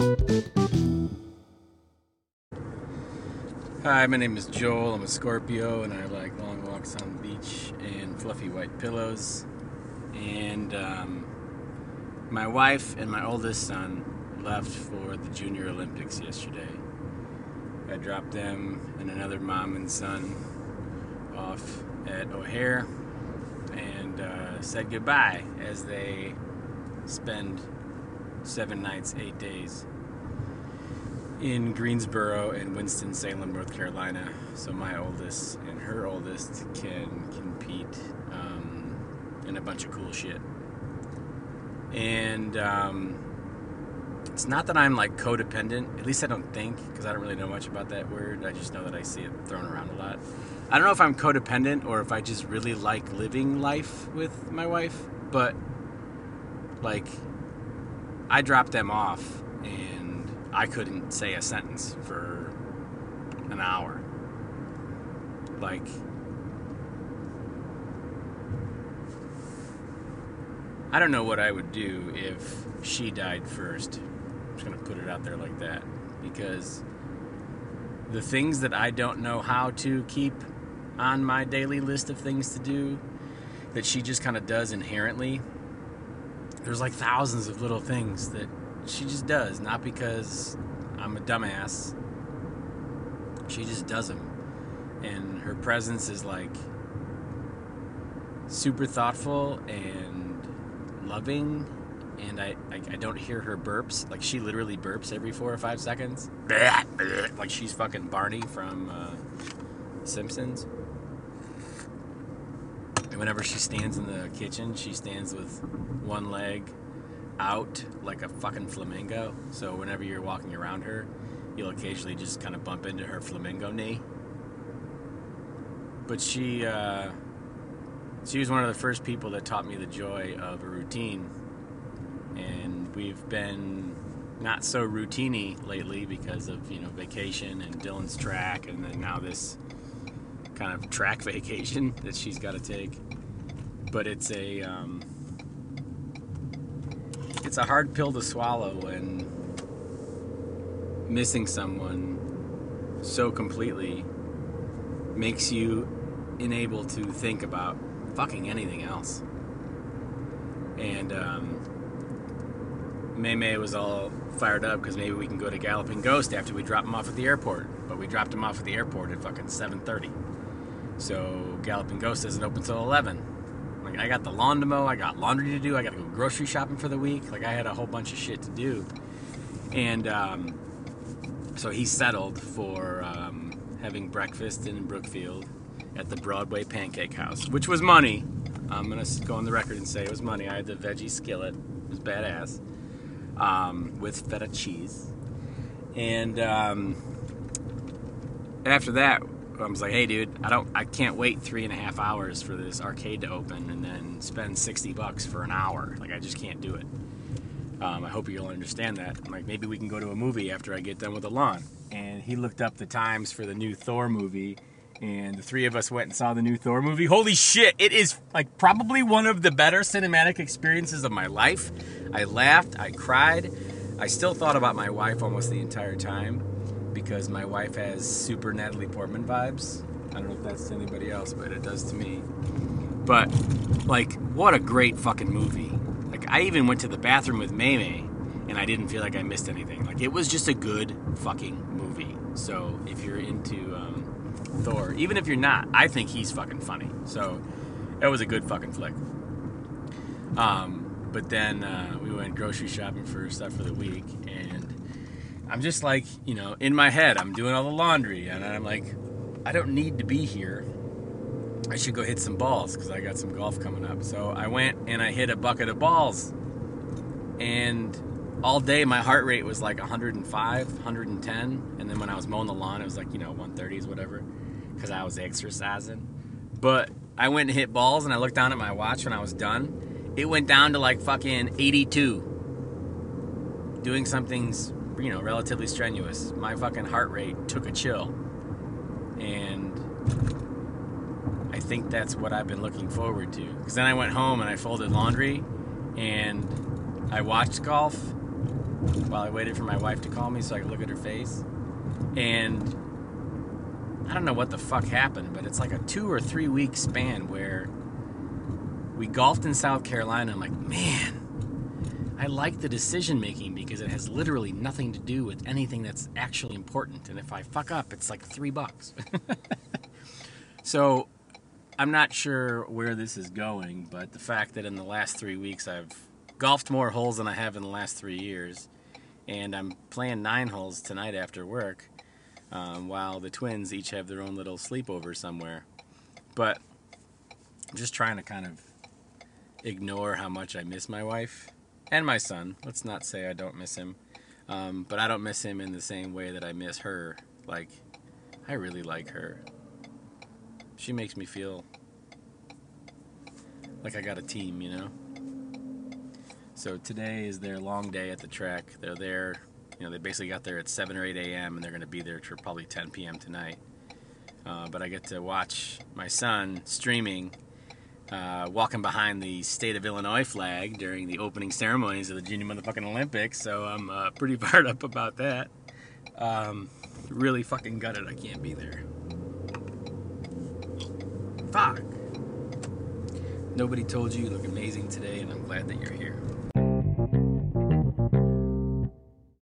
Hi, my name is Joel. I'm a Scorpio and I like long walks on the beach and fluffy white pillows. And um, my wife and my oldest son left for the Junior Olympics yesterday. I dropped them and another mom and son off at O'Hare and uh, said goodbye as they spend seven nights, eight days in Greensboro and Winston-Salem, North Carolina. So my oldest and her oldest can compete um, in a bunch of cool shit. And um, it's not that I'm like codependent. At least I don't think, because I don't really know much about that word. I just know that I see it thrown around a lot. I don't know if I'm codependent or if I just really like living life with my wife, but like I dropped them off and I couldn't say a sentence for an hour. Like, I don't know what I would do if she died first. I'm just going to put it out there like that. Because the things that I don't know how to keep on my daily list of things to do that she just kind of does inherently, there's like thousands of little things that she just does, not because I'm a dumbass. She just does them. And her presence is like super thoughtful and loving. And I, I, I don't hear her burps. Like she literally burps every four or five seconds. Like she's fucking Barney from uh, Simpsons. And whenever she stands in the kitchen, she stands with one leg out like a fucking flamingo. So whenever you're walking around her, you'll occasionally just kind of bump into her flamingo knee. But she, uh, she was one of the first people that taught me the joy of a routine. And we've been not so routiney lately because of you know vacation and Dylan's track, and then now this kind of track vacation that she's got to take. But it's a um, it's a hard pill to swallow when missing someone so completely makes you unable to think about fucking anything else. And um, May May was all fired up because maybe we can go to Galloping Ghost after we drop him off at the airport. But we dropped him off at the airport at fucking 7:30. So Galloping Ghost doesn't open until 11. Like I got the lawn to mow, I got laundry to do, I got to go grocery shopping for the week. Like I had a whole bunch of shit to do, and um, so he settled for um, having breakfast in Brookfield at the Broadway Pancake House, which was money. I'm gonna go on the record and say it was money. I had the veggie skillet, it was badass, um, with feta cheese, and um, after that I was like, hey, dude, I don't, I can't wait three and a half hours for this arcade to open and then spend sixty bucks for an hour. Like, I just can't do it. Um, I hope you'll understand that. I'm like, maybe we can go to a movie after I get done with the lawn. And he looked up the times for the new Thor movie, and the three of us went and saw the new Thor movie. Holy shit! It is like probably one of the better cinematic experiences of my life. I laughed, I cried, I still thought about my wife almost the entire time because my wife has super Natalie Portman vibes. I don't know if that's to anybody else, but it does to me. But like, what a great fucking movie! Like, I even went to the bathroom with May and I didn't feel like I missed anything. Like, it was just a good fucking movie. So if you're into um, Thor, even if you're not, I think he's fucking funny. So it was a good fucking flick. Um, but then uh, we went grocery shopping for stuff for the week, and I'm just like, you know, in my head, I'm doing all the laundry, and I'm like, I don't need to be here. I should go hit some balls because I got some golf coming up. So I went and I hit a bucket of balls, and all day my heart rate was like 105, 110, and then when I was mowing the lawn, it was like you know 130s, whatever, because I was exercising. But I went and hit balls, and I looked down at my watch when I was done. It went down to like fucking 82. Doing something's you know, relatively strenuous. My fucking heart rate took a chill. And I think that's what I've been looking forward to. Because then I went home and I folded laundry and I watched golf. while I waited for my wife to call me so I could look at her face. And I don't know what the fuck happened, but it's like a two or three week span where we golfed in South Carolina. I'm like, man, I like the decision making because it has literally nothing to do with anything that's actually important. And if I fuck up, it's like three bucks. so I'm not sure where this is going, but the fact that in the last three weeks I've golfed more holes than I have in the last three years, and I'm playing nine holes tonight after work, um, while the twins each have their own little sleepover somewhere. But I'm just trying to kind of ignore how much I miss my wife and my son. Let's not say I don't miss him, um, but I don't miss him in the same way that I miss her. Like, I really like her. She makes me feel like I got a team, you know? So today is their long day at the track. They're there, you know, they basically got there at 7 or 8 a.m. and they're going to be there till probably 10 p.m. tonight. Uh, but I get to watch my son streaming, uh, walking behind the state of Illinois flag during the opening ceremonies of the Junior Motherfucking Olympics. So I'm uh, pretty fired up about that. Um, really fucking gutted I can't be there. Fuck. Nobody told you you look amazing today, and I'm glad that you're here.